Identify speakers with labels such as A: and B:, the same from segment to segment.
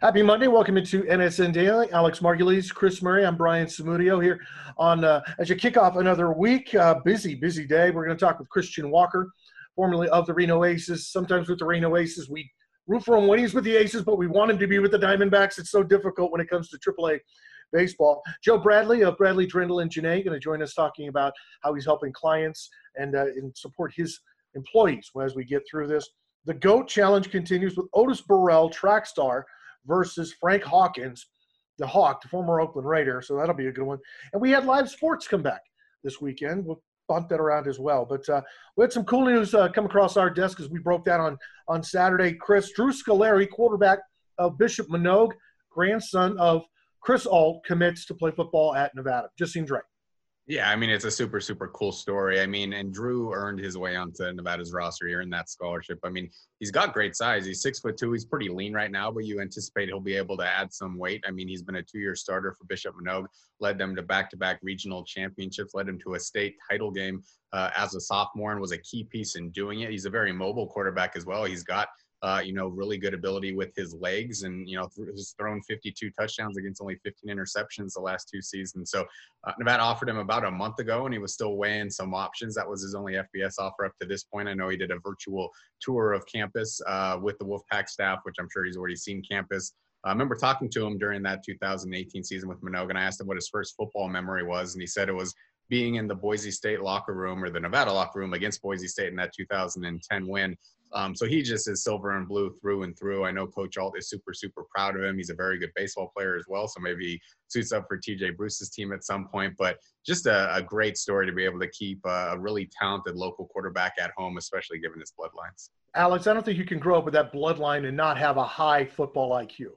A: Happy Monday. Welcome into NSN Daily. Alex Margulies, Chris Murray. I'm Brian Samudio here on uh, as you kick off another week. Uh, busy, busy day. We're going to talk with Christian Walker, formerly of the Reno Aces. Sometimes with the Reno Aces, we root for him when he's with the Aces, but we want him to be with the Diamondbacks. It's so difficult when it comes to AAA baseball. Joe Bradley of Bradley Drendel and Jeanney going to join us talking about how he's helping clients and, uh, and support his employees as we get through this. The GOAT Challenge continues with Otis Burrell, track star – versus Frank Hawkins, the Hawk, the former Oakland Raider. So that'll be a good one. And we had live sports come back this weekend. We'll bump that around as well. But uh, we had some cool news uh, come across our desk as we broke that on on Saturday. Chris Drew Scolari, quarterback of Bishop Manogue, grandson of Chris Ault, commits to play football at Nevada. Just seems right.
B: Yeah, I mean it's a super super cool story. I mean, and Drew earned his way onto Nevada's roster here in that scholarship. I mean, he's got great size. He's six foot two. He's pretty lean right now, but you anticipate he'll be able to add some weight. I mean, he's been a two year starter for Bishop Manogue, led them to back to back regional championships, led him to a state title game uh, as a sophomore, and was a key piece in doing it. He's a very mobile quarterback as well. He's got uh, you know, really good ability with his legs and, you know, has thrown 52 touchdowns against only 15 interceptions the last two seasons. So uh, Nevada offered him about a month ago and he was still weighing some options. That was his only FBS offer up to this point. I know he did a virtual tour of campus uh, with the Wolfpack staff, which I'm sure he's already seen campus. I remember talking to him during that 2018 season with Manogue, and I asked him what his first football memory was, and he said it was being in the Boise State locker room or the Nevada locker room against Boise State in that 2010 win. Um, so he just is silver and blue through and through. I know Coach Ault is super, super proud of him. He's a very good baseball player as well. So maybe he suits up for TJ Bruce's team at some point. But just a, a great story to be able to keep a, a really talented local quarterback at home, especially given his bloodlines.
A: Alex, I don't think you can grow up with that bloodline and not have a high football IQ.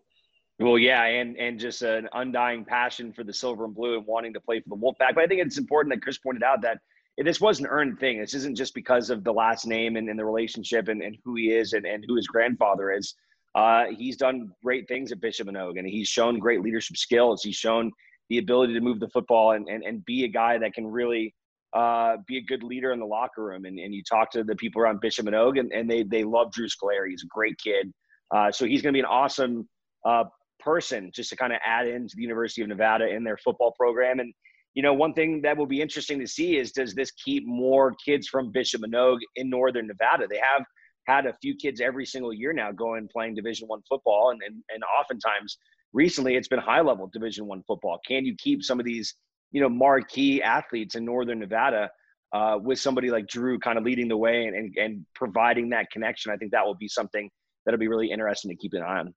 C: Well, yeah, and and just an undying passion for the silver and blue and wanting to play for the Wolfpack. But I think it's important that Chris pointed out that this was an earned thing. This isn't just because of the last name and, and the relationship and, and who he is and, and who his grandfather is. Uh, he's done great things at Bishop Manogue, and he's shown great leadership skills. He's shown the ability to move the football and, and, and be a guy that can really uh, be a good leader in the locker room. And, and you talk to the people around Bishop Manogue, and, and they, they love Drew Scolari. He's a great kid. Uh, so he's going to be an awesome uh, person just to kind of add into the University of Nevada in their football program. And you know, one thing that will be interesting to see is does this keep more kids from Bishop Manogue in Northern Nevada? They have had a few kids every single year now going playing Division One football, and, and and oftentimes recently it's been high level Division One football. Can you keep some of these you know marquee athletes in Northern Nevada uh, with somebody like Drew kind of leading the way and, and and providing that connection? I think that will be something that'll be really interesting to keep an eye on.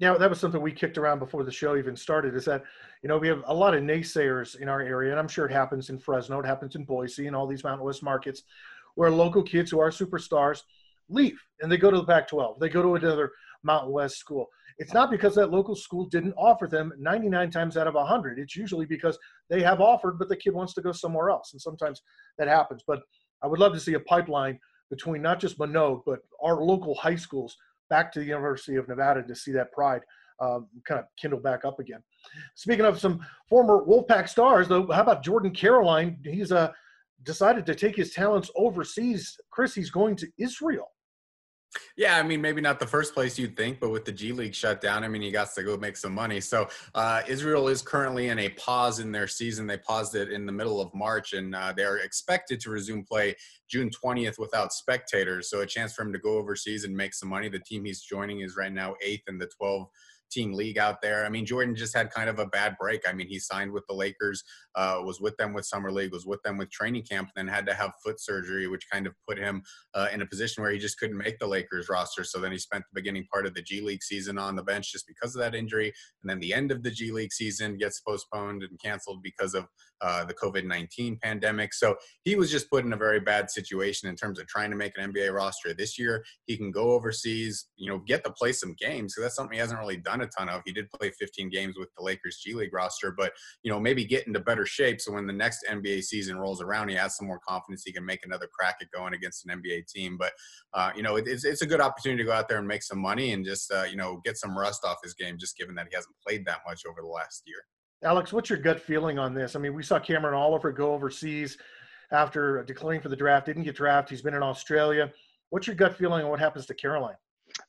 A: Yeah, that was something we kicked around before the show even started. Is that you know we have a lot of naysayers in our area, and I'm sure it happens in Fresno, it happens in Boise, and all these Mountain West markets, where local kids who are superstars leave and they go to the Pac-12, they go to another Mountain West school. It's not because that local school didn't offer them 99 times out of 100. It's usually because they have offered, but the kid wants to go somewhere else, and sometimes that happens. But I would love to see a pipeline between not just Manogue, but our local high schools back to the University of Nevada to see that pride um, kind of kindle back up again. Speaking of some former Wolfpack stars, though, how about Jordan Caroline? He's uh, decided to take his talents overseas. Chris, he's going to Israel.
B: Yeah, I mean, maybe not the first place you'd think, but with the G League shut down, I mean, he got to go make some money. So uh, Israel is currently in a pause in their season. They paused it in the middle of March, and uh, they're expected to resume play June 20th without spectators. So a chance for him to go overseas and make some money. The team he's joining is right now eighth in the 12- team league out there. I mean, Jordan just had kind of a bad break. I mean, he signed with the Lakers, uh, was with them with summer league, was with them with training camp, and then had to have foot surgery, which kind of put him uh, in a position where he just couldn't make the Lakers roster. So then he spent the beginning part of the G League season on the bench just because of that injury, and then the end of the G League season gets postponed and canceled because of uh, the COVID 19 pandemic. So he was just put in a very bad situation in terms of trying to make an NBA roster. This year, he can go overseas, you know, get to play some games. So that's something he hasn't really done a ton of. He did play 15 games with the Lakers G League roster, but, you know, maybe get into better shape. So when the next NBA season rolls around, he has some more confidence. He can make another crack at going against an NBA team. But, uh, you know, it, it's, it's a good opportunity to go out there and make some money and just, uh, you know, get some rust off his game, just given that he hasn't played that much over the last year.
A: Alex, what's your gut feeling on this? I mean, we saw Cameron Oliver go overseas after declaring for the draft, didn't get drafted. He's been in Australia. What's your gut feeling on what happens to Caroline?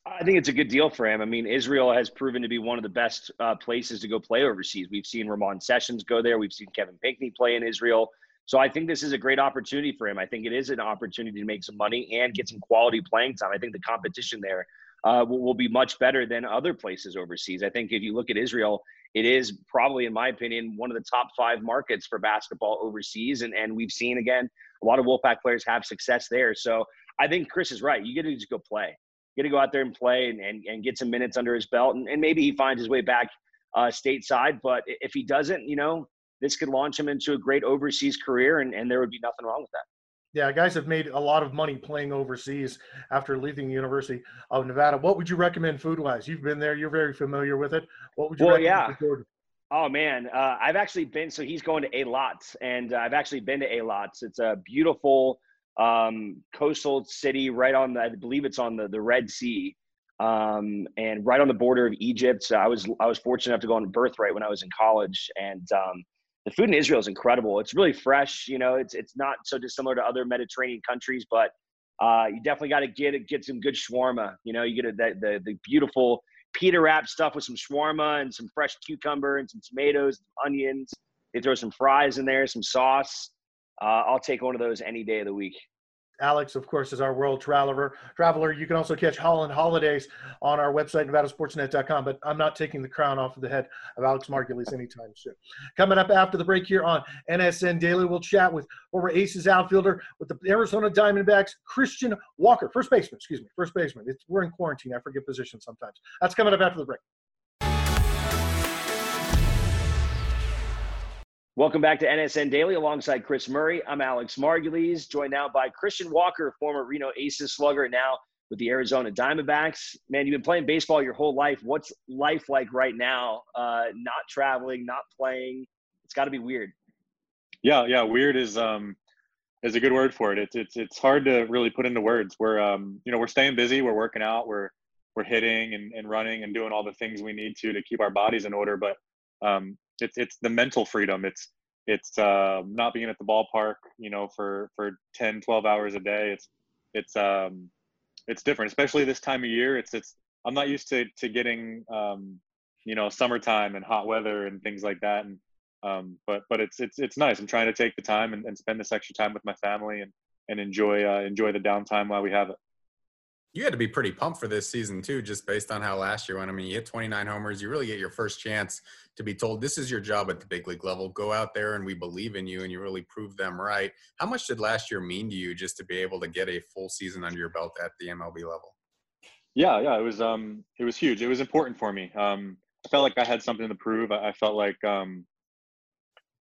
C: I think it's a good deal for him. I mean, Israel has proven to be one of the best uh, places to go play overseas. We've seen Ramon Sessions go there. We've seen Kevin Pinkney play in Israel. So I think this is a great opportunity for him. I think it is an opportunity to make some money and get some quality playing time. I think the competition there uh, will, will, be much better than other places overseas. I think if you look at Israel, it is probably, in my opinion, one of the top five markets for basketball overseas. And, and we've seen, again, a lot of Wolfpack players have success there. So I think Chris is right. You get to just go play. Get to go out there and play and, and, and get some minutes under his belt. And, and maybe he finds his way back uh, stateside. But if he doesn't, you know, this could launch him into a great overseas career, and, and there would be nothing wrong with that.
A: Yeah, guys have made a lot of money playing overseas after leaving the University of Nevada. What would you recommend food wise? You've been there, you're very familiar with it. What would you recommend?
C: well, yeah. Oh man, uh, I've actually been. So he's going to Eilat, and uh, I've actually been to Eilat. It's a beautiful um, coastal city right on the. I believe it's on the the Red Sea, um, and right on the border of Egypt. So I was I was fortunate enough to go on Birthright when I was in college, and um, the food in Israel is incredible. It's really fresh. You know, it's it's not so dissimilar to other Mediterranean countries, but uh, you definitely got to get get some good shawarma. You know, you get a, the, the the beautiful pita wrap stuff with some shawarma and some fresh cucumber and some tomatoes, onions. They throw some fries in there, some sauce. Uh, I'll take one of those any day of the week.
A: Alex, of course, is our world traveler. Traveler, you can also catch Holland Holidays on our website, NevadaSportsNet.com. But I'm not taking the crown off of the head of Alex Margulies anytime soon. Coming up after the break here on NSN Daily, we'll chat with former Aces outfielder with the Arizona Diamondbacks, Christian Walker, first baseman. Excuse me, first baseman. It's, we're in quarantine. I forget position sometimes. That's coming up after the break.
C: Welcome back to NSN Daily alongside Chris Murray. I'm Alex Margulies, joined now by Christian Walker, former Reno Aces slugger, now with the Arizona Diamondbacks. Man, you've been playing baseball your whole life. What's life like right now? Uh, not traveling, not playing. It's got to be weird.
D: Yeah, yeah. Weird is um is a good word for it. It's it's it's hard to really put into words. We're um you know we're staying busy. We're working out. We're we're hitting and, and running and doing all the things we need to to keep our bodies in order. But um, it's it's the mental freedom. It's it's uh, not being at the ballpark you know for for 10 12 hours a day. It's it's um it's different especially this time of year. It's it's i'm not used to to getting um you know summertime and hot weather and things like that. And um but but it's it's it's nice. I'm trying to take the time and, and spend this extra time with my family and and enjoy uh, enjoy the downtime while we have it
B: you had to be pretty pumped for this season too, just based on how last year went. I mean, you hit 29 homers. You really get your first chance to be told this is your job at the big league level. Go out there and we believe in you, and you really prove them right. How much did last year mean to you just to be able to get a full season under your belt at the MLB level?
D: Yeah, yeah, it was um, it was huge. It was important for me. Um, I felt like I had something to prove. I, felt like um,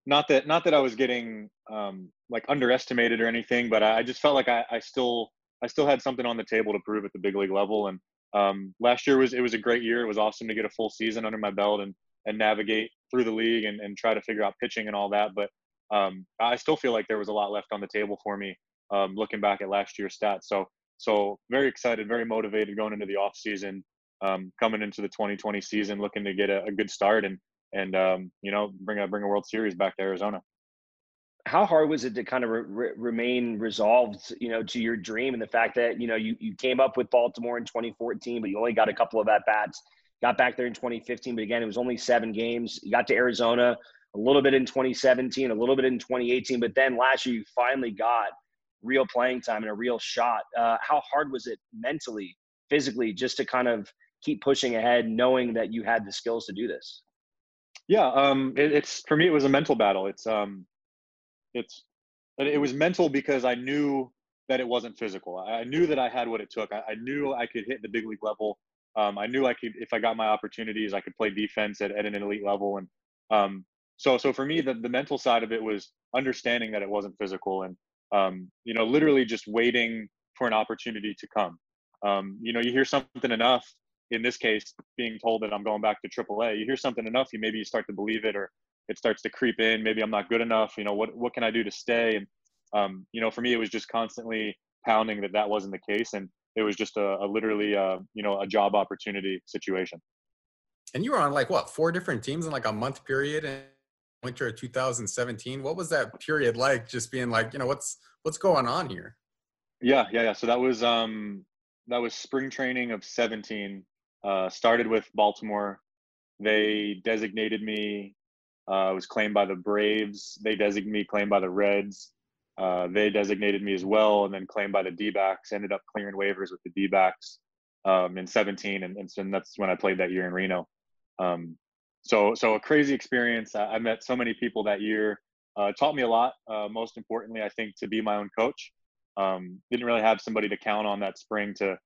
D: not that not that I was getting um, like underestimated or anything, but I just felt like I, I still I still had something on the table to prove at the big league level. And um, last year was it was a great year. It was awesome to get a full season under my belt and and navigate through the league and, and try to figure out pitching and all that. But um, I still feel like there was a lot left on the table for me um, looking back at last year's stats. So so very excited, very motivated going into the off season, um, coming into the 2020 season, looking to get a, a good start and and um, you know bring a bring a World Series back to Arizona
C: how hard was it to kind of re- remain resolved, you know, to your dream and the fact that you know you you came up with Baltimore in 2014, but you only got a couple of at bats. Got back there in 2015, but again, it was only seven games. You got to Arizona a little bit in 2017, a little bit in 2018, but then last year you finally got real playing time and a real shot. Uh, how hard was it mentally, physically, just to kind of keep pushing ahead, knowing that you had the skills to do this?
D: Yeah, um, it, it's for me. It was a mental battle. It's um, it's it was mental because I knew that it wasn't physical. I knew that I had what it took. I, I knew I could hit the big league level. Um, I knew I could, if I got my opportunities, I could play defense at, at an elite level. And um, so, so for me, the, the mental side of it was understanding that it wasn't physical and, um, you know, literally just waiting for an opportunity to come. Um, you know, you hear something enough, in this case, being told that I'm going back to AAA, you hear something enough, you maybe you start to believe it or it starts to creep in. Maybe I'm not good enough. You know, what what can I do to stay? And um, you know, for me, it was just constantly pounding that that wasn't the case, and it was just a, a literally, uh, you know, a job opportunity situation.
B: And you were on like what four different teams in like a month period in winter of 2017. What was that period like? Just being like, you know, what's what's going on here?
D: Yeah, yeah, yeah. So that was um, that was spring training of 17. Uh, started with Baltimore. They designated me. Uh, was claimed by the Braves. They designated me claimed by the Reds. Uh, they designated me as well, and then claimed by the D-backs. Ended up clearing waivers with the D-backs um, in 17, and, and, that's when I played that year in Reno. Um, so, so a crazy experience. I, I, met so many people that year. Uh, taught me a lot. Uh, most importantly, I think to be my own coach. Um, didn't really have somebody to count on that spring to,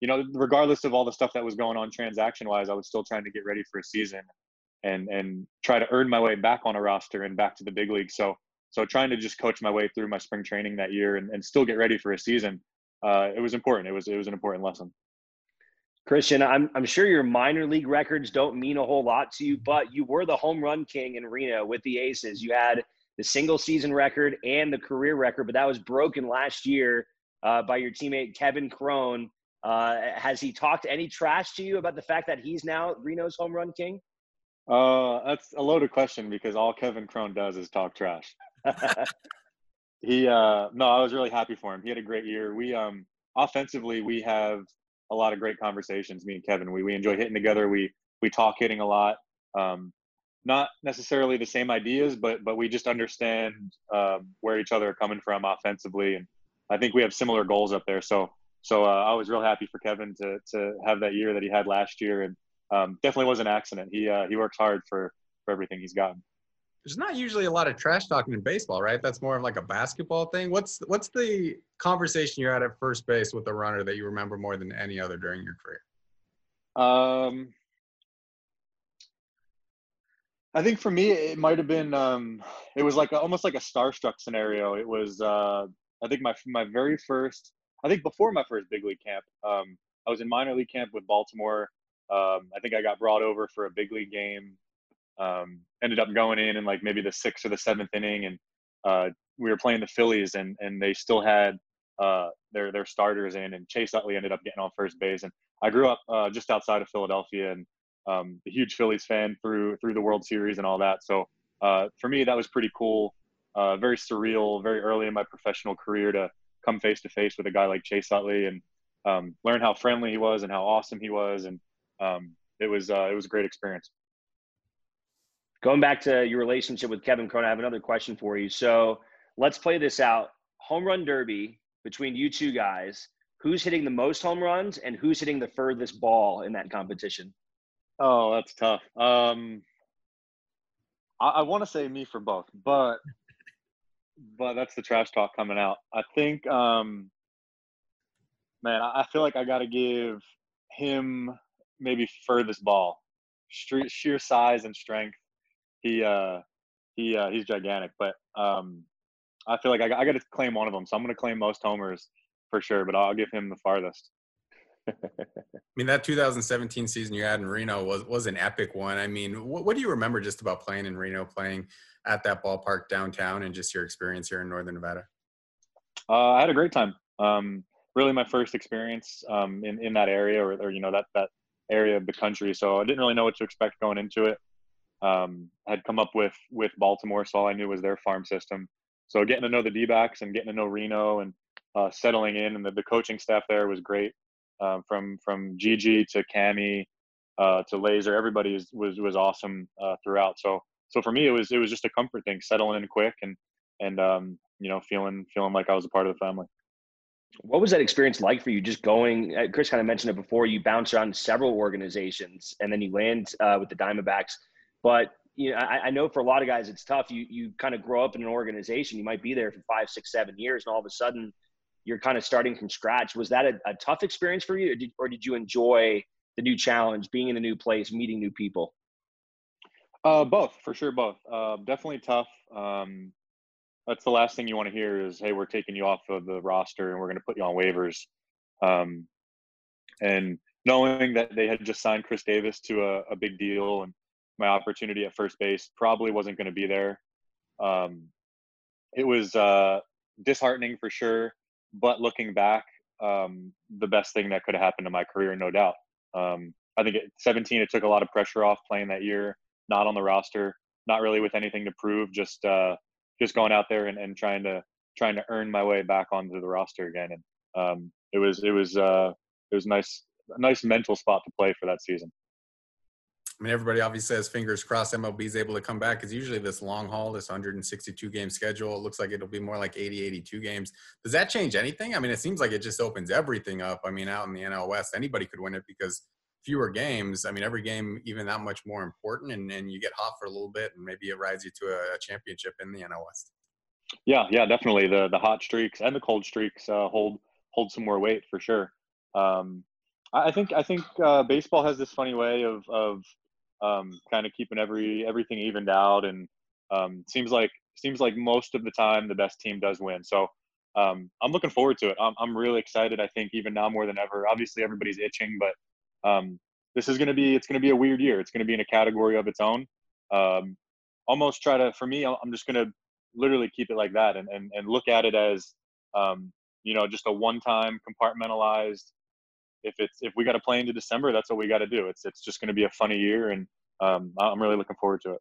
D: you know, regardless of all the stuff that was going on transaction wise, I was still trying to get ready for a season and and try to earn my way back on a roster and back to the big league. So so trying to just coach my way through my spring training that year and, and still get ready for a season, uh, it was important. It was it was an important lesson.
C: Christian, I'm I'm sure your minor league records don't mean a whole lot to you, but you were the home run king in Reno with the Aces. You had the single season record and the career record, but that was broken last year uh, by your teammate Kevin Cron. Uh, has he talked any trash to you about the fact that he's now Reno's home run king?
D: Uh, that's a loaded question because all Kevin Cron does is talk trash. he, uh, no, I was really happy for him. He had a great year. We, um, offensively, we have a lot of great conversations. Me and Kevin, we we enjoy hitting together. We we talk hitting a lot. Um, not necessarily the same ideas, but but we just understand um, where each other are coming from offensively, and I think we have similar goals up there. So so uh, I was real happy for Kevin to to have that year that he had last year, and um, definitely was an accident. He uh, he works hard for for everything he's gotten.
B: There's not usually a lot of trash talking in baseball, right? That's more of like a basketball thing. What's what's the conversation you had at first base with the runner that you remember more than any other during your career?
D: Um, I think for me, it might have been. Um, it was like a, almost like a starstruck scenario. It was. Uh, I think my my very first. I think before my first big league camp, um, I was in minor league camp with Baltimore. Um, I think I got brought over for a big league game. Um, ended up going in in like maybe the sixth or the seventh inning, and uh, we were playing the Phillies, and and they still had uh, their their starters in, and Chase Utley ended up getting on first base. And I grew up uh, just outside of Philadelphia, and um, a huge Phillies fan through through the World Series and all that. So uh, for me, that was pretty cool. Uh, very surreal. Very early in my professional career to come face to face with a guy like Chase Utley and um, learn how friendly he was and how awesome he was, and um, it was uh, it was a great experience.
C: Going back to your relationship with Kevin Cron, I have another question for you. So let's play this out. Home run derby between you two guys. Who's hitting the most home runs and who's hitting the furthest ball in that competition?
D: Oh, that's tough. Um, I, I want to say me for both, but but that's the trash talk coming out. I think, um, man, I, I feel like I got to give him maybe furthest ball, Street, sheer size and strength. He uh, he uh, he's gigantic, but um, I feel like I, I got to claim one of them. So I'm going to claim most homers for sure, but I'll give him the farthest.
B: I mean, that 2017 season you had in Reno was was an epic one. I mean, what, what do you remember just about playing in Reno, playing at that ballpark downtown, and just your experience here in Northern Nevada?
D: Uh, I had a great time. Um, really, my first experience um, in in that area, or, or, you know that that area of the country. So I didn't really know what to expect going into it. Um, had come up with with Baltimore, so all I knew was their farm system. So getting to know the D-backs and getting to know Reno and uh, settling in, and the, the coaching staff there was great um, from from Gigi to Cami uh, to Laser. Everybody was was, was awesome uh, throughout. So so for me, it was it was just a comfort thing, settling in quick and and um, you know feeling feeling like I was a part of the family.
C: What was that experience like for you? Just going, uh, Chris kind of mentioned it before. You bounce around several organizations, and then you land uh, with the Diamondbacks. But you know, I, I, know for a lot of guys, it's tough. You you kind of grow up in an organization. You might be there for five, six, seven years, and all of a sudden, you're kind of starting from scratch. Was that a, a tough experience for you, or did, or did, you enjoy the new challenge, being in a new place, meeting new people?
D: Uh, both, for sure, both. Uh, definitely tough. Um, that's the last thing you want to hear is, "Hey, we're taking you off of the roster and we're going to put you on waivers." Um, and knowing that they had just signed Chris Davis to a, a big deal and my opportunity at first base probably wasn't going to be there. Um, it was uh, disheartening for sure but looking back, um, the best thing that could have happened to my career, no doubt. Um, I think at 17, it took a lot of pressure off playing that year, not on the roster, not really with anything to prove, just uh, just going out there and, and trying to trying to earn my way back onto the roster again. And um, it was it was uh, it was nice, a nice mental spot to play for that season.
B: I mean, everybody obviously has fingers crossed MLB is able to come back because usually this long haul, this 162 game schedule, it looks like it'll be more like 80, 82 games. Does that change anything? I mean, it seems like it just opens everything up. I mean, out in the NL West, anybody could win it because fewer games. I mean, every game even that much more important, and, and you get hot for a little bit, and maybe it rides you to a, a championship in the NL West.
D: Yeah, yeah, definitely. The the hot streaks and the cold streaks uh, hold hold some more weight for sure. Um, I think I think uh, baseball has this funny way of of um, kind of keeping every everything evened out, and um, seems like seems like most of the time the best team does win. So um, I'm looking forward to it. I'm I'm really excited. I think even now more than ever. Obviously everybody's itching, but um, this is going to be it's going to be a weird year. It's going to be in a category of its own. Um, almost try to for me, I'm just going to literally keep it like that and and, and look at it as um, you know just a one-time compartmentalized if it's if we got to play into December, that's what we got to do. It's it's just going to be a funny year, and um, I'm really looking forward to it.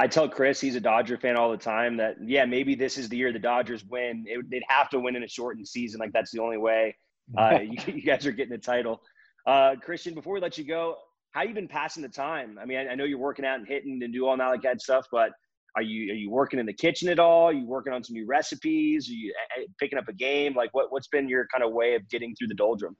C: I tell Chris, he's a Dodger fan all the time, that yeah, maybe this is the year the Dodgers win. It, they'd have to win in a shortened season, like that's the only way uh, you, you, guys are getting the title. Uh, Christian, before we let you go, how you been passing the time? I mean, I, I know you're working out and hitting and do all that like that stuff, but are you are you working in the kitchen at all? Are you working on some new recipes? Are you uh, uh, picking up a game? Like what what's been your kind of way of getting through the doldrum?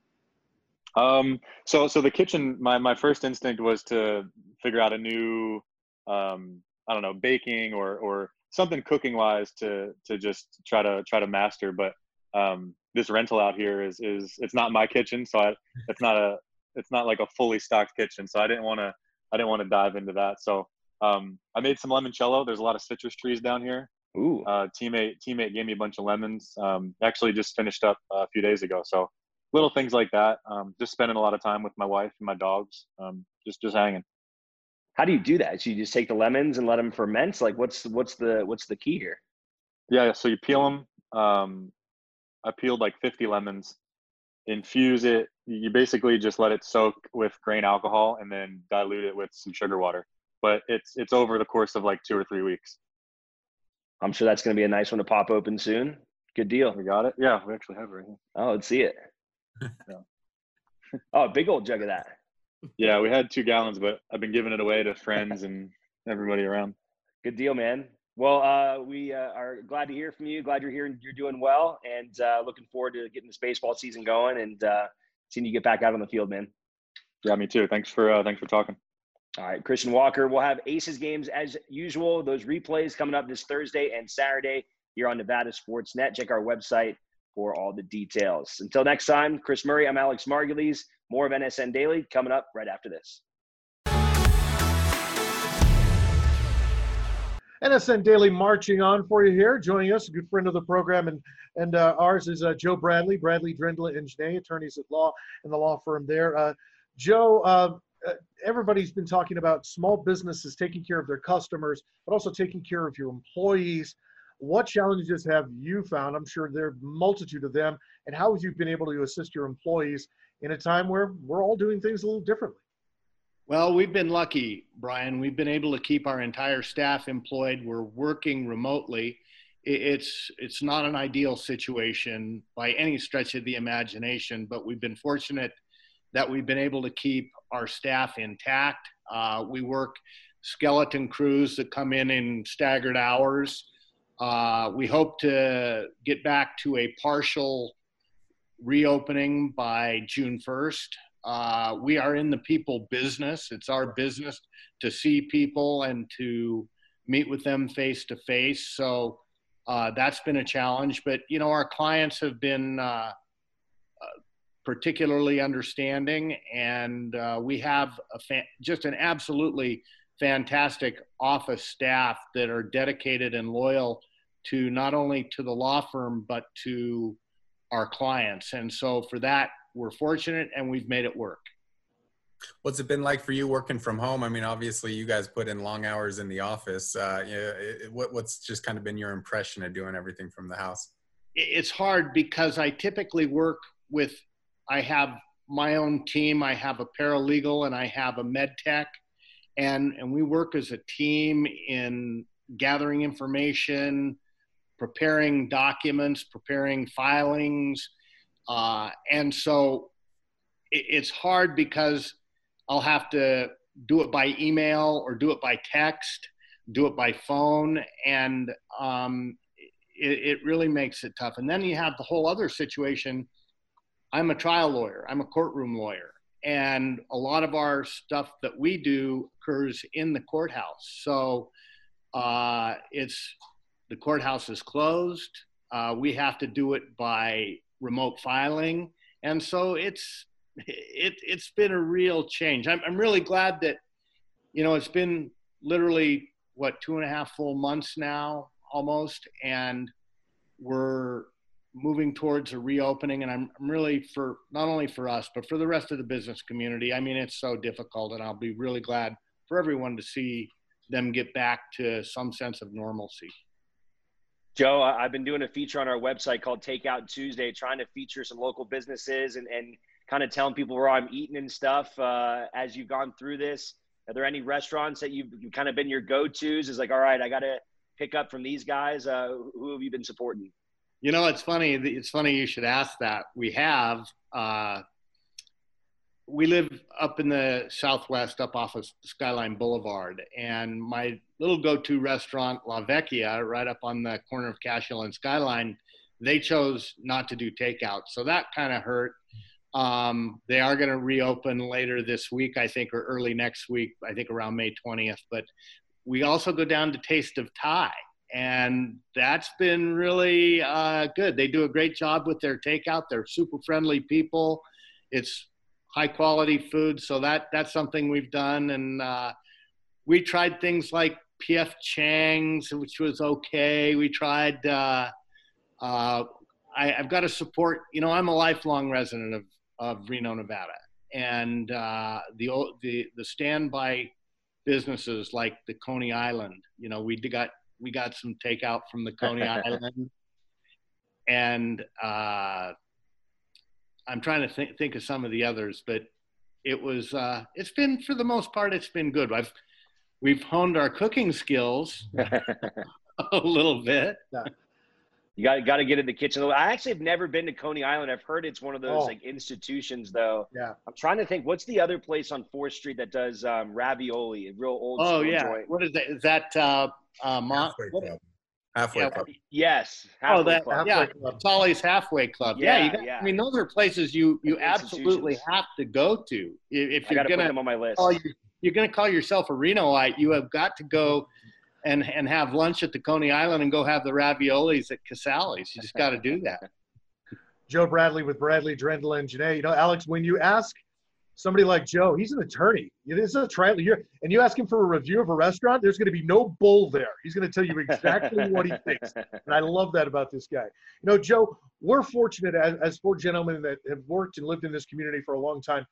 D: Um, so so the kitchen, my my first instinct was to figure out a new, um, I don't know, baking or or something cooking wise to to just try to try to master. But um, this rental out here is is it's not my kitchen, so I, it's not a it's not like a fully stocked kitchen. So I didn't want to I didn't want to dive into that. So um, I made some limoncello. There's a lot of citrus trees down here.
C: Ooh.
D: Uh, teammate teammate gave me a bunch of lemons. Um, actually, just finished up a few days ago. So little things like that. Um, just spending a lot of time with my wife and my dogs. Um, just just hanging.
C: How do you do that? So you just take the lemons and let them ferment. Like what's what's the what's the key here?
D: Yeah, so you peel them. Um, I peeled like 50 lemons. Infuse it. You basically just let it soak with grain alcohol and then dilute it with some sugar water. But it's it's over the course of like two or three weeks.
C: I'm sure that's going to be a nice one to pop open soon. Good deal.
D: We got it. Yeah, we actually have it right here.
C: Oh, let's see it. oh, big old jug of that.
D: Yeah, we had two gallons, but I've been giving it away to friends and everybody around.
C: Good deal, man. Well, uh, we uh, are glad to hear from you. Glad you're here and you're doing well, and uh, looking forward to getting this baseball season going and uh, seeing you get back out on the field, man.
D: Yeah, me too. Thanks for uh, thanks for talking.
C: All right, Christian Walker. We'll have Aces games as usual. Those replays coming up this Thursday and Saturday here on Nevada Sports Net. Check our website for all the details. Until next time, Chris Murray, I'm Alex Margulies. More of NSN Daily coming up right after this.
A: NSN Daily marching on for you here. Joining us, a good friend of the program and and uh, ours is uh, Joe Bradley, Bradley Drendel and Jeanney, attorneys at law in the law firm there. Uh, Joe, uh, uh, everybody's been talking about small businesses taking care of their customers, but also taking care of your employees. What challenges have you found? I'm sure there are a multitude of them. And how have you been able to assist your employees in a time where we're all doing things a little differently?
E: Well, we've been lucky, Brian. We've been able to keep our entire staff employed. We're working remotely. It's it's not an ideal situation by any stretch of the imagination, but we've been fortunate that we've been able to keep our staff intact. Uh, we work skeleton crews that come in in staggered hours. Uh, we hope to get back to a partial reopening by June 1st. Uh, we are in the people business. It's our business to see people and to meet with them face to face. So uh, that's been a challenge. But, you know, our clients have been uh, uh particularly understanding, and uh, we have just an absolutely fantastic office staff that are dedicated and loyal to not only to the law firm but to our clients and so for that we're fortunate and we've made it work.
B: What's it been like for you working from home? I mean obviously you guys put in long hours in the office. Uh, you know, it, what, what's just kind of been your impression of doing everything from the house?
E: It's hard because i typically work with i have my own team. I have a paralegal and i have a med tech and and we work as a team in gathering information preparing documents, preparing filings. Uh, and so it's hard because I'll have to do it by email or do it by text, do it by phone, and um, it, it really makes it tough. And then you have the whole other situation. I'm a trial lawyer. I'm a courtroom lawyer, and a lot of our stuff that we do occurs in the courthouse. So uh, it's the courthouse is closed. Uh, we have to do it by remote filing, and so it's it, it's been a real change. I'm, I'm really glad that, you know, it's been literally what two and a half full months now almost, and we're moving towards a reopening. And I'm, I'm really for not only for us, but for the rest of the business community. I mean, it's so difficult, and I'll be really glad for everyone to see them get back to some sense of normalcy.
C: Joe, I've been doing a feature on our website called Takeout Tuesday, trying to feature some local businesses and, and kind of telling people where I'm eating and stuff uh, as you've gone through this? Are there any restaurants that you've, kind of been your go-tos? Is like, all right, I got to pick up from these guys. Uh, who have you been supporting?
E: You know, it's funny. It's funny you should ask that. We have. Uh, we live up in the southwest, up off of Skyline Boulevard, and my little go-to restaurant, La Vecchia, right up on the corner of Cashel and Skyline, they chose not to do takeout, so that kind of hurt. Um, they are going to reopen later this week, I think, or early next week, I think around May 20th. But we also go down to Taste of Thai, and that's been really uh, good. They do a great job with their takeout. They're super friendly people. It's high quality food, so that that's something we've done. And uh, we tried things like PF Chang's, which was okay. We tried. Uh, uh, I, have got to support. You know, I'm a lifelong resident of of Reno, Nevada, and uh, the the the standby businesses like the Coney Island. You know, we got we got some takeout from the Coney Island, and uh, I'm trying to think think of some of the others, but it was uh, it's been for the most part it's been good. I've we've honed our cooking skills a little bit.
C: You got got to get in the kitchen. I actually have never been to Coney Island. I've heard it's one of those
A: oh.
C: like institutions, though.
A: Yeah.
C: I'm trying to think. What's the other place on Fourth Street that does um, ravioli? A real old.
E: Oh yeah.
C: Joint.
E: What is that? Is that uh, uh,
B: halfway club? Halfway
C: yeah,
B: club.
C: Yes.
E: Oh, halfway oh, that club. yeah. Tolly's Halfway Club. Yeah. yeah, got, yeah. I mean, those are places you you absolutely have to go to if you're gonna.
C: put them on my list.
E: You, you're going to call yourself a Renoite. You have got to go and and have lunch at the Coney Island and go have the raviolis at Casale's. You just got to do that.
A: Joe Bradley with Bradley Drendel and Jeanney. You know, Alex, when you ask somebody like Joe, he's an attorney. This is a trial. You're, and you ask him for a review of a restaurant, there's going to be no bull there. He's going to tell you exactly what he thinks. And I love that about this guy. You know, Joe, we're fortunate as, as four gentlemen that have worked and lived in this community for a long time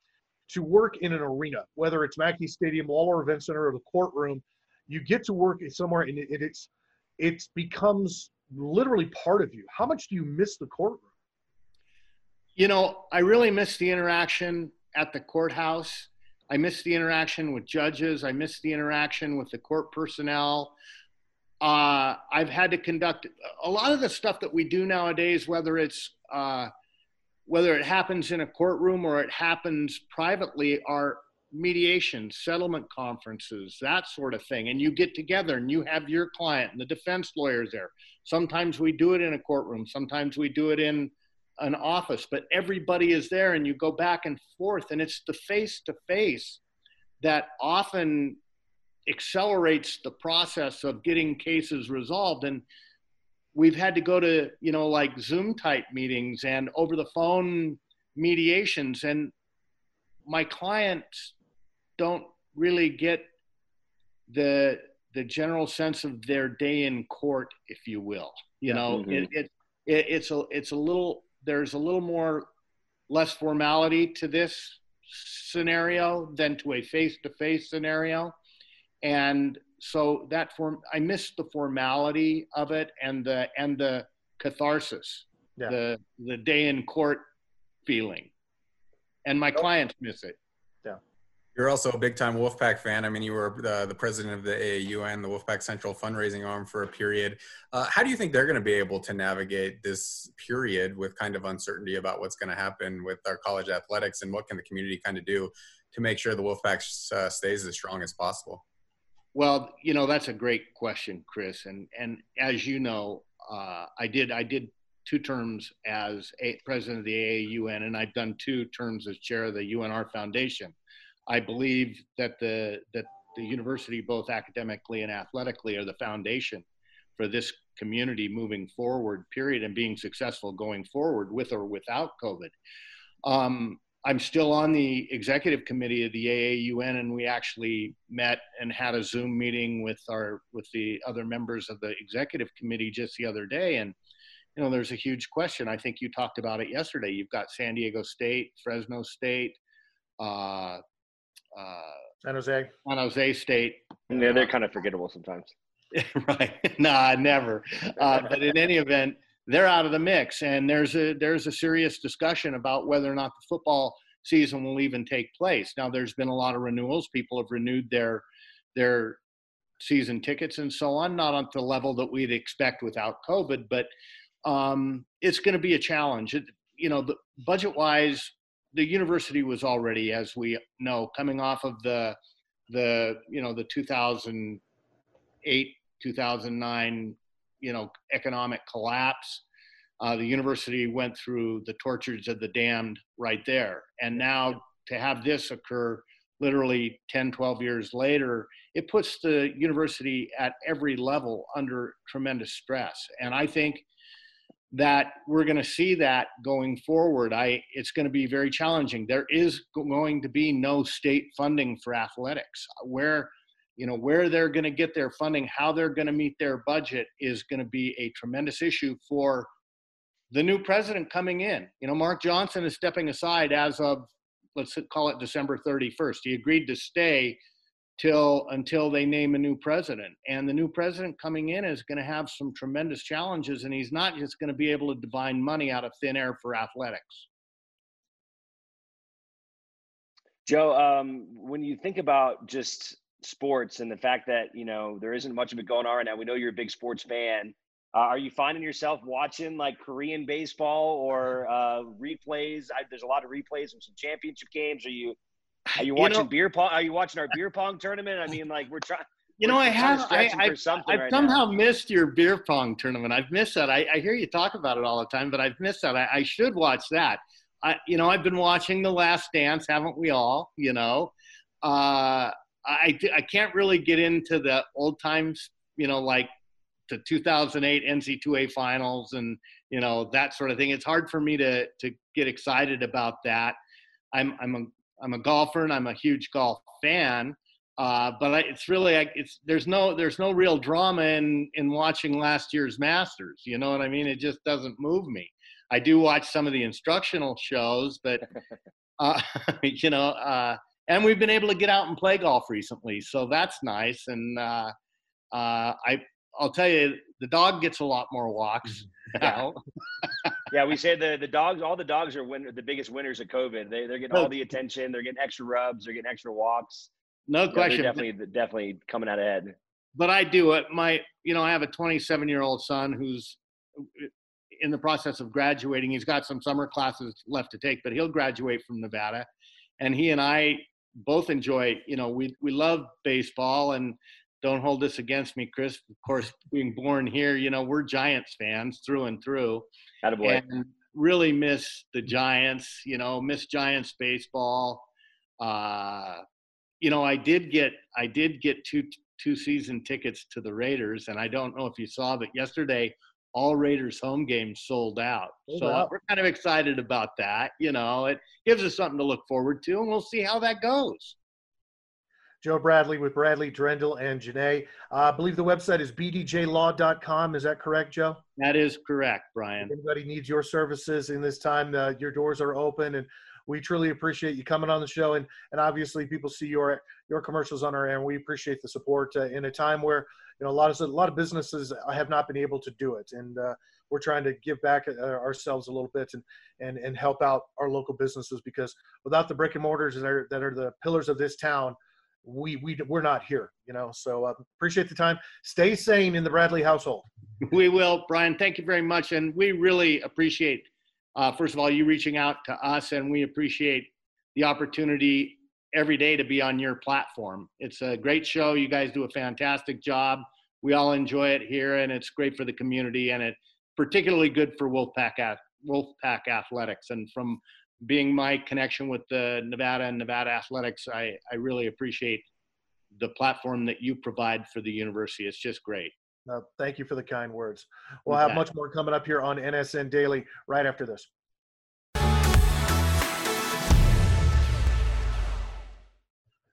A: to work in an arena, whether it's Mackay Stadium, Lawlor Event Center, or the courtroom you get to work somewhere and it, it's it becomes literally part of you how much do you miss the courtroom
E: you know i really miss the interaction at the courthouse i miss the interaction with judges i miss the interaction with the court personnel uh, i've had to conduct a lot of the stuff that we do nowadays whether it's uh, whether it happens in a courtroom or it happens privately are mediation, settlement conferences, that sort of thing. And you get together and you have your client and the defense lawyers there. Sometimes we do it in a courtroom, sometimes we do it in an office, but everybody is there and you go back and forth. And it's the face to face that often accelerates the process of getting cases resolved. And we've had to go to, you know, like Zoom type meetings and over the phone mediations. And my clients don't really get the the general sense of their day in court, if you will. You know, mm-hmm. it, it, it it's a it's a little there's a little more less formality to this scenario than to a face-to-face scenario, and so that form I miss the formality of it and the and the catharsis, yeah. the the day in court feeling, and my clients miss it.
B: You're also a big time Wolfpack fan. I mean, you were the, the president of the AAUN, the Wolfpack Central fundraising arm for a period. Uh, how do you think they're going to be able to navigate this period with kind of uncertainty about what's going to happen with our college athletics and what can the community kind of do to make sure the Wolfpack uh, stays as strong as possible?
E: Well, you know that's a great question, Chris, and and as you know, uh, I did I did two terms as a, president of the AAUN, and I've done two terms as chair of the UNR Foundation. I believe that the that the university, both academically and athletically, are the foundation for this community moving forward. Period, and being successful going forward with or without COVID. Um, I'm still on the executive committee of the AAUN, and we actually met and had a Zoom meeting with our with the other members of the executive committee just the other day. And you know, there's a huge question. I think you talked about it yesterday. You've got San Diego State, Fresno State, uh,
A: uh, San Jose.
E: San Jose State.
C: Yeah, they're kind of forgettable sometimes.
E: right. nah, never. Uh, but in any event, they're out of the mix, and there's a there's a serious discussion about whether or not the football season will even take place. Now, there's been a lot of renewals. People have renewed their their season tickets and so on, not on the level that we'd expect without COVID, but um, it's going to be a challenge. It, you know, budget wise, the university was already, as we know, coming off of the the you know the 2008 2009 you know economic collapse. Uh, the university went through the tortures of the damned right there, and now to have this occur literally 10 12 years later it puts the university at every level under tremendous stress and i think that we're going to see that going forward. I it's going to be very challenging. There is going to be no state funding for athletics. Where you know where they're going to get their funding, how they're going to meet their budget is going to be a tremendous issue for the new president coming in. You know, Marc Johnson is stepping aside as of let's call it December 31st. He agreed to stay till until they name a new president. And the new president coming in is going to have some tremendous challenges, and he's not just going to be able to divine money out of thin air for athletics.
C: Joe, um, when you think about just sports and the fact that you know there isn't much of it going on right now, we know you're a big sports fan. Uh, are you finding yourself watching like Korean baseball or uh, replays? I, there's a lot of replays from some championship games. Are you are you watching you know, beer pong? Are you watching our beer pong tournament? I mean, like we're trying.
E: You know, I have. I, I, have
C: right
E: somehow now. missed your beer pong tournament. I've missed that. I, I, hear you talk about it all the time, but I've missed that. I, I should watch that. I, you know, I've been watching The Last Dance, haven't we all? You know, uh, I I can't really get into the old times. You know, like the 2008 NC2A finals and you know that sort of thing. It's hard for me to to get excited about that. I'm I'm a I'm a golfer and I'm a huge golf fan. Uh, but I, it's really it's there's no there's no real drama in in watching last year's Masters. You know what I mean? It just doesn't move me. I do watch some of the instructional shows, but uh, you know, uh, and we've been able to get out and play golf recently, so that's nice. And uh, uh, I I'll tell you, the dog gets a lot more walks mm-hmm. now.
C: yeah, we say the the dogs, all the dogs are win, the biggest winners of COVID. They they're getting all oh. the attention. They're getting extra rubs. They're getting extra walks.
E: No question.
C: Definitely definitely coming out ahead.
E: But I do it. My you know I have a 27 year old son who's uh, in the process of graduating. He's got some summer classes left to take, but he'll graduate from Nevada. And he and I both enjoy. You know, we we love baseball and don't hold this against me, Chris. Of course, being born here, you know, we're Giants fans through and through.
C: Attaboy.
E: And really miss the Giants, you know, miss Giants baseball. Uh, you know, I did get I did get two two season tickets to the Raiders, and I don't know if you saw, but yesterday all Raiders home games sold out. Sold so out. we're kind of excited about that. You know, it gives us something to look forward to, and we'll see how that goes.
A: Joe Bradley with Bradley Drendel and Jeanney. Uh, I believe the website is bdjlaw.com. Is that correct, Joe?
E: That is correct, Brian.
A: If anybody needs your services in this time, uh, your doors are open. And we truly appreciate you coming on the show, and and obviously people see your your commercials on our air, and we appreciate the support uh, in a time where you know a lot of a lot of businesses have not been able to do it, and uh, we're trying to give back uh, ourselves a little bit and and and help out our local businesses because without the brick and mortars that are that are the pillars of this town, we we we're not here. You know, so uh, appreciate the time. Stay sane in the Bradley household.
E: We will, Brian. Thank you very much, and we really appreciate. Uh, first of all, you reaching out to us, and we appreciate the opportunity every day to be on your platform. It's a great show. You guys do a fantastic job. We all enjoy it here, and it's great for the community, and it's particularly good for Wolfpack Wolfpack athletics. And from being my connection with the Nevada and Nevada athletics, I, I really appreciate the platform that you provide for the university. It's just great.
A: No, thank you for the kind words. We'll have much more coming up here on NSN Daily right after this.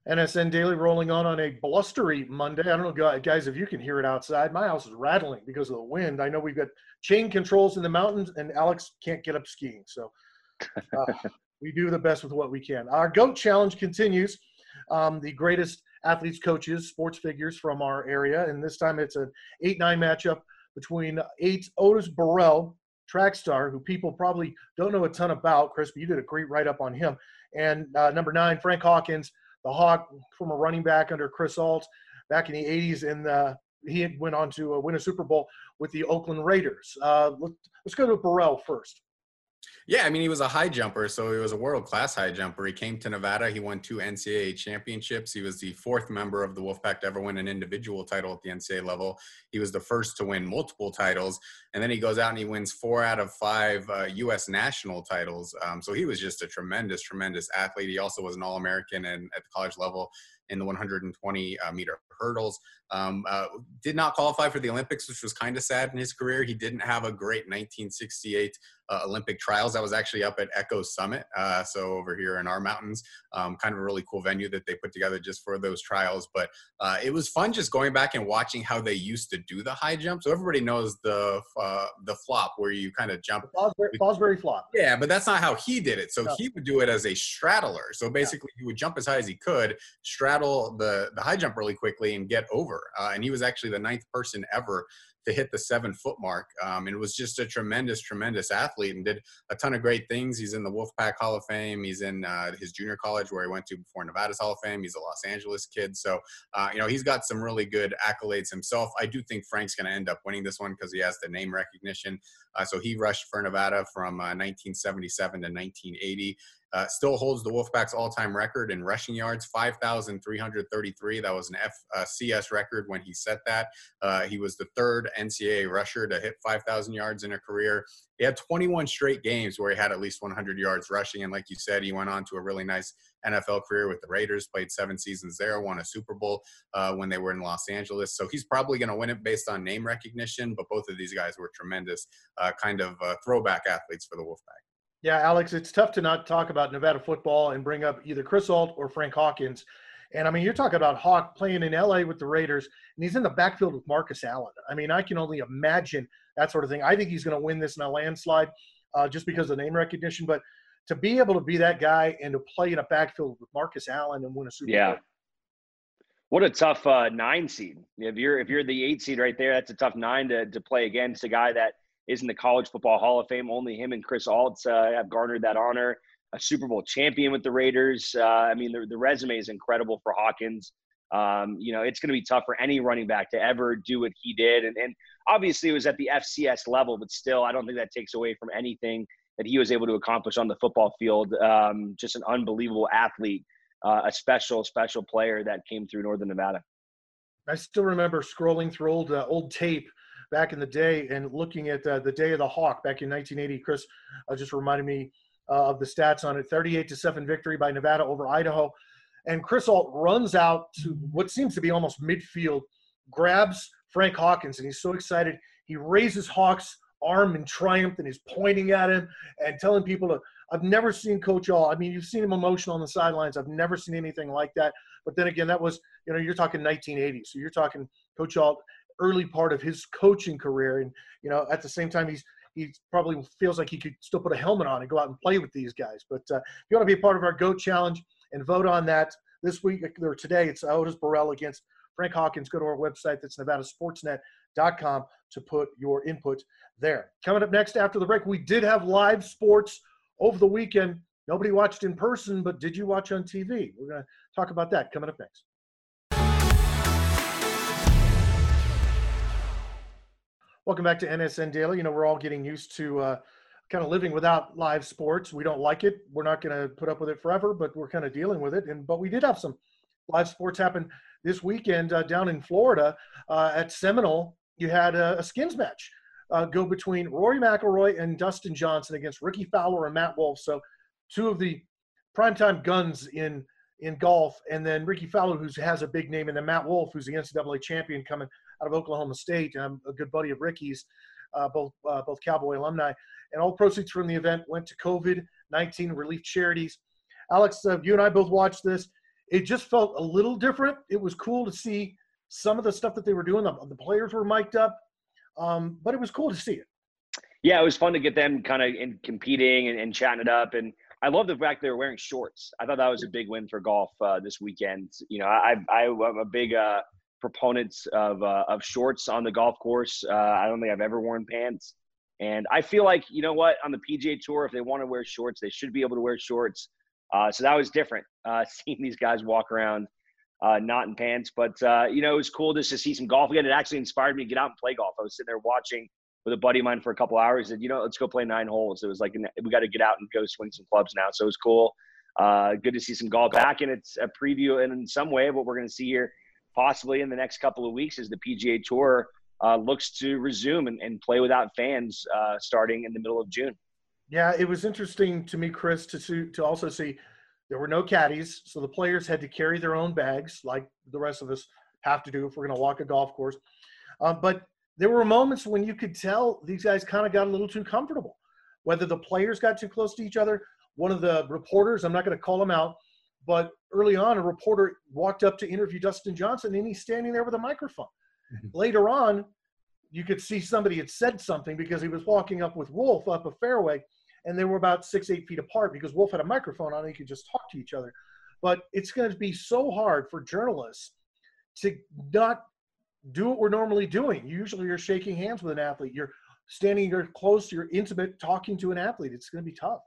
A: NSN Daily rolling on on a blustery Monday. I don't know, guys, if you can hear it outside. My house is rattling because of the wind. I know we've got chain controls in the mountains, and Alex can't get up skiing. So uh, we do the best with what we can. Our GOAT Challenge continues. Um, the greatest athletes, coaches, sports figures from our area. And this time it's an 8 9 matchup between eight Otis Burrell, track star, who people probably don't know a ton about. Chris, but you did a great write up on him. And uh, number nine, Frank Hawkins, the Hawk from a running back under Chris Ault back in the 80s. And uh, he went on to uh, win a Super Bowl with the Oakland Raiders. Uh, let's go to Burrell first.
B: Yeah, I mean, he was a high jumper, so he was a world class high jumper. He came to Nevada. He won two NCAA championships. He was the fourth member of the Wolfpack to ever win an individual title at the NCAA level. He was the first to win multiple titles. And then he goes out and he wins four out of five uh, U.S. national titles. Um, so he was just a tremendous, tremendous athlete. He also was an All American and at the college level in the 120 uh, meter hurdles. Um, uh, did not qualify for the Olympics, which was kind of sad in his career. He didn't have a great 1968 uh, Olympic trials. That was actually up at Echo Summit, uh, so over here in our mountains. Um, kind of a really cool venue that they put together just for those trials. But uh, it was fun just going back and watching how they used to do the high jump. So everybody knows the uh, the flop where you kind of jump.
A: Fosbury, Fosbury flop.
B: Yeah, but that's not how he did it. So no. he would do it as a straddler. So basically, yeah. he would jump as high as he could, straddle the the high jump really quickly, and get over. Uh, and he was actually the ninth person ever to hit the seven foot mark. Um, and was just a tremendous, tremendous athlete and did a ton of great things. He's in the Wolfpack Hall of Fame. He's in uh, his junior college where he went to before Nevada's Hall of Fame. He's a Los Angeles kid. So, uh, you know, he's got some really good accolades himself. I do think Frank's going to end up winning this one because he has the name recognition. Uh, so he rushed for Nevada from 1977 uh, to 1980. Uh, still holds the Wolfpack's all-time record in rushing yards, 5,333. That was an FCS uh, record when he set that. Uh, he was the third NCAA rusher to hit 5,000 yards in a career. He had 21 straight games where he had at least 100 yards rushing, and like you said, he went on to a really nice NFL career with the Raiders. Played seven seasons there, won a Super Bowl uh, when they were in Los Angeles. So he's probably going to win it based on name recognition. But both of these guys were tremendous, uh, kind of throwback athletes for the Wolfpack.
A: Yeah, Alex, it's tough to not talk about Nevada football and bring up either Chris Ault or Frank Hawkins. And I mean, you're talking about Hawk playing in LA with the Raiders, and he's in the backfield with Marcus Allen. I mean, I can only imagine that sort of thing. I think he's going to win this in a landslide uh, just because of the name recognition. But to be able to be that guy and to play in a backfield with Marcus Allen and win a Super
C: yeah.
A: Bowl.
C: What a tough uh, nine seed. If you're if you're the eight seed right there, that's a tough nine to, to play against a guy that is in the College Football Hall of Fame. Only him and Chris Ault uh, have garnered that honor. A Super Bowl champion with the Raiders. Uh, I mean, the, the resume is incredible for Hawkins. Um, you know, it's going to be tough for any running back to ever do what he did. And, and obviously, it was at the FCS level, but still, I don't think that takes away from anything that he was able to accomplish on the football field. Um, just an unbelievable athlete, uh, a special, special player that came through Northern Nevada.
A: I still remember scrolling through old uh, old tape back in the day and looking at uh, the day of the Hawk back in 1980. Chris uh, just reminded me uh, of the stats on it 38 to 7 victory by Nevada over Idaho. And Chris Ault runs out to what seems to be almost midfield, grabs Frank Hawkins, and he's so excited. He raises Hawk's arm in triumph and is pointing at him and telling people to. I've never seen Coach Ault. I mean, you've seen him emotional on the sidelines. I've never seen anything like that. But then again, that was, you know, you're talking 1980. So you're talking Coach Ault early part of his coaching career. And, you know, at the same time, he's he probably feels like he could still put a helmet on and go out and play with these guys. But uh, if you want to be a part of our GOAT challenge and vote on that this week or today, it's Otis Burrell against Frank Hawkins. Go to our website. That's NevadaSportsNet.com to put your input there. Coming up next after the break, we did have live sports over the weekend. Nobody watched in person, but did you watch on TV? We're going to talk about that coming up next. Welcome back to NSN Daily. You know, we're all getting used to uh, kind of living without live sports. We don't like it. We're not going to put up with it forever, but we're kind of dealing with it. And but we did have some live sports happen this weekend uh, down in Florida uh, at Seminole. You had a, a skins match uh, go between Rory McIlroy and Dustin Johnson against Rickie Fowler and Matt Wolff. So two of the primetime guns in in golf, and then Rickie Fowler, who has a big name, and then Matt Wolff, who's the NCAA champion coming out of Oklahoma State, um, a good buddy of Rickie's, uh, both uh, both Cowboy alumni. And all proceeds from the event went to COVID-19 relief charities. Alex, uh, you and I both watched this. It just felt a little different. It was cool to see some of the stuff that they were doing. The, the players were mic'd up, um, but it was cool to see it.
C: Yeah, it was fun to get them kind of in competing and, and chatting it up. And I love the fact they were wearing shorts. I thought that was a big win for golf uh, this weekend. You know, I, I, I'm a big uh, proponents of uh, of shorts on the golf course. Uh, I don't think I've ever worn pants, and I feel like you know what on the PGA Tour, if they want to wear shorts, they should be able to wear shorts. Uh, so that was different uh, seeing these guys walk around uh, not in pants. But uh, you know, it was cool just to see some golf again. It actually inspired me to get out and play golf. I was sitting there watching with a buddy of mine for a couple hours. And you know, let's go play nine holes. It was like we got to get out and go swing some clubs now. So it was cool. good to see some golf back, and it's a preview in some way of what we're going to see here possibly in the next couple of weeks as the PGA Tour uh, looks to resume and, and play without fans uh, starting in the middle of June.
A: Yeah, it was interesting to me, Chris, to see, to also see there were no caddies, so the players had to carry their own bags, like the rest of us have to do if we're going to walk a golf course. Um, but there were moments when you could tell these guys kind of got a little too comfortable. Whether the players got too close to each other, one of the reporters, I'm not going to call him out, but early on, a reporter walked up to interview Dustin Johnson, and he's standing there with a microphone. Mm-hmm. Later on, you could see somebody had said something because he was walking up with Wolff up a fairway, and they were about six, eight feet apart because Wolff had a microphone on, and he could just talk to each other. But it's going to be so hard for journalists to not do what we're normally doing. Usually, you're shaking hands with an athlete, you're standing, you're close, you're intimate, talking to an athlete. It's going to be tough.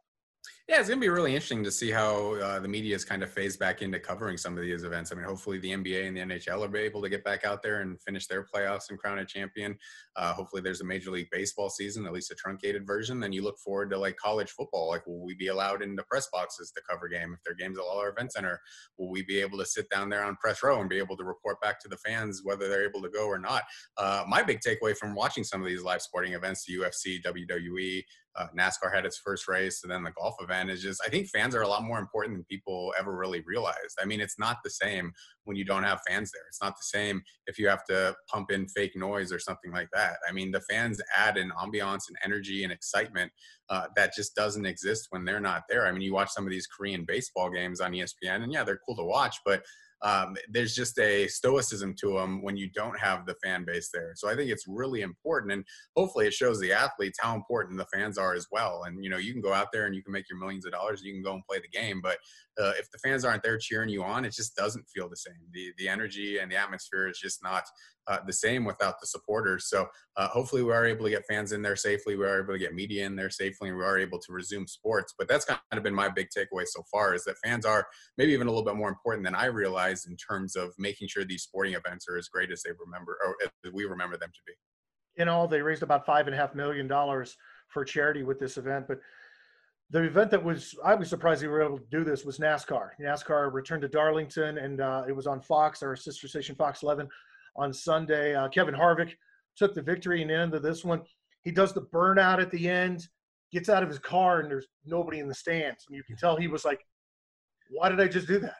B: Yeah, it's going to be really interesting to see how uh, the media is kind of phased back into covering some of these events. I mean, hopefully the NBA and the NHL be able to get back out there and finish their playoffs and crown a champion. Uh, hopefully there's a Major League Baseball season, at least a truncated version. Then you look forward to like college football. Like, will we be allowed into press boxes to cover game if their games at all our Event Center? Will we be able to sit down there on press row and be able to report back to the fans whether they're able to go or not? Uh, my big takeaway from watching some of these live sporting events, the UFC, WWE, uh, NASCAR had its first race, and then the golf event just. I think fans are a lot more important than people ever really realized. I mean, it's not the same when you don't have fans there. It's not the same if you have to pump in fake noise or something like that. I mean, the fans add an ambiance and energy and excitement uh, that just doesn't exist when they're not there. I mean, you watch some of these Korean baseball games on ESPN, and yeah, they're cool to watch, but um, there's just a stoicism to them when you don't have the fan base there. So I think it's really important, and hopefully it shows the athletes how important the fans are as well. And you know, you can go out there and you can make your millions of dollars, you can go and play the game, but uh, if the fans aren't there cheering you on, it just doesn't feel the same. The the energy and the atmosphere is just not uh, the same without the supporters. So uh, hopefully we are able to get fans in there safely. We are able to get media in there safely, and we are able to resume sports. But that's kind of been my big takeaway so far is that fans are maybe even a little bit more important than I realized in terms of making sure these sporting events are as great as they remember or as we remember them to be.
A: In all, they raised about five and a half million dollars for charity with this event, but the event that was I was surprised they were able to do this was NASCAR. NASCAR returned to Darlington, and uh, it was on Fox, our sister station, Fox 11 on Sunday. Uh, Kevin Harvick took the victory in the end of this one. He does the burnout at the end, gets out of his car, and there's nobody in the stands. And you can tell he was like, why did I just do that?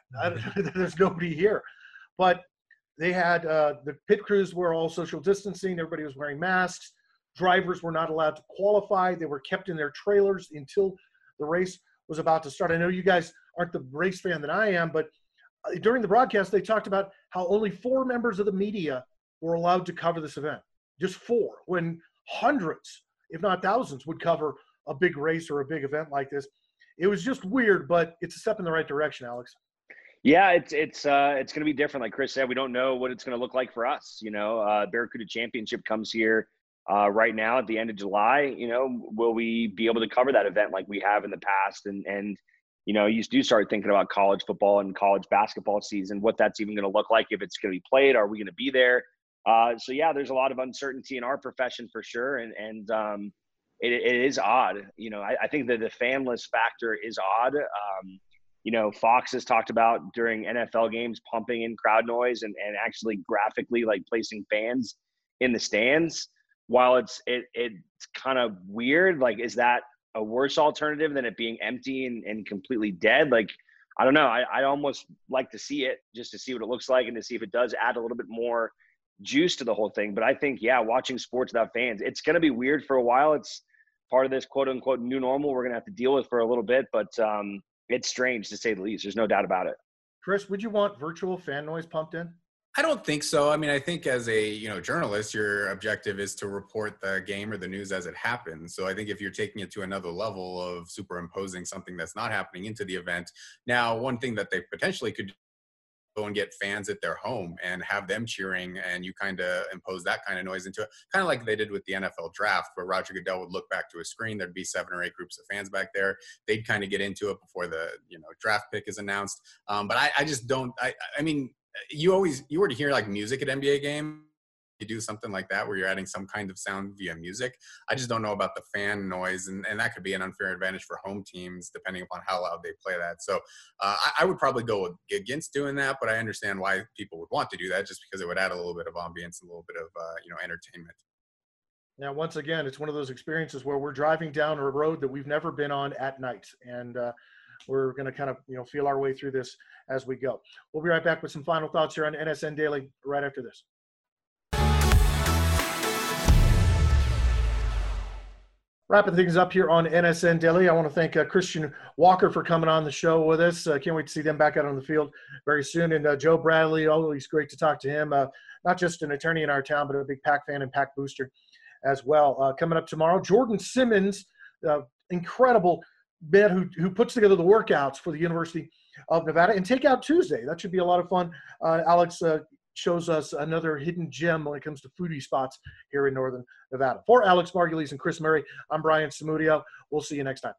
A: there's nobody here. But they had uh, the pit crews were all social distancing. Everybody was wearing masks. Drivers were not allowed to qualify. They were kept in their trailers until the race was about to start. I know you guys aren't the race fan that I am, but uh, during the broadcast, they talked about how only four members of the media were allowed to cover this event. Just four, when hundreds if not thousands, would cover a big race or a big event like this. It was just weird, but it's a step in the right direction, Alex.
C: Yeah, it's it's uh, it's going to be different. Like Chris said, we don't know what it's going to look like for us. You know, uh, Barracuda Championship comes here uh, right now at the end of July. You know, will we be able to cover that event like we have in the past? And and you know, you do start thinking about college football and college basketball season, what that's even going to look like if it's going to be played. Are we going to be there? Uh, so yeah, there's a lot of uncertainty in our profession for sure, and and um, it, it is odd. You know, I, I, think that the fanless factor is odd. Um, you know, Fox has talked about during NFL games pumping in crowd noise and, and actually graphically like placing fans in the stands. While it's it it's kind of weird, like is that a worse alternative than it being empty and, and completely dead? Like I don't know. I, I almost like to see it just to see what it looks like and to see if it does add a little bit more juice to the whole thing. But I think, yeah, watching sports without fans, it's going to be weird for a while. It's part of this quote unquote new normal we're going to have to deal with for a little bit. But um, it's strange to say the least. There's no doubt about it.
A: Chris, would you want virtual fan noise pumped in?
B: I don't think so. I mean, I think as a you know journalist, your objective is to report the game or the news as it happens. So I think if you're taking it to another level of superimposing something that's not happening into the event, now one thing that they potentially could go and get fans at their home and have them cheering and you kind of impose that kind of noise into it. Kind of like they did with the nfl draft where roger goodell would look back to a screen there'd be seven or eight groups of fans back there. They'd kind of get into it before the you know draft pick is announced. Um, but I, I just don't I, I mean you always you were to hear like music at nba game you do something like that where you're adding some kind of sound via music. I just don't know about the fan noise, and, and that could be an unfair advantage for home teams depending upon how loud they play that. So uh, I, I, would probably go against doing that, but I understand why people would want to do that just because it would add a little bit of ambience, a little bit of uh, you know entertainment.
A: Now, once again, it's one of those experiences where we're driving down a road that we've never been on at night, and uh, we're going to kind of you know feel our way through this as we go. We'll be right back with some final thoughts here on NSN Daily right after this. Wrapping things up here on NSN Daily. I want to thank uh, Christian Walker for coming on the show with us. Uh, can't wait to see them back out on the field very soon. And uh, Joe Bradley, always great to talk to him. Uh, not just an attorney in our town, but a big Pack fan and Pack booster as well. Uh, coming up tomorrow, Jordan Simmons, uh, incredible man who, who puts together the workouts for the University of Nevada. And Takeout Tuesday, that should be a lot of fun. Alex shows us another hidden gem when it comes to foodie spots here in Northern Nevada. For Alex Margulies and Chris Murray, I'm Brian Samudio. We'll see you next time.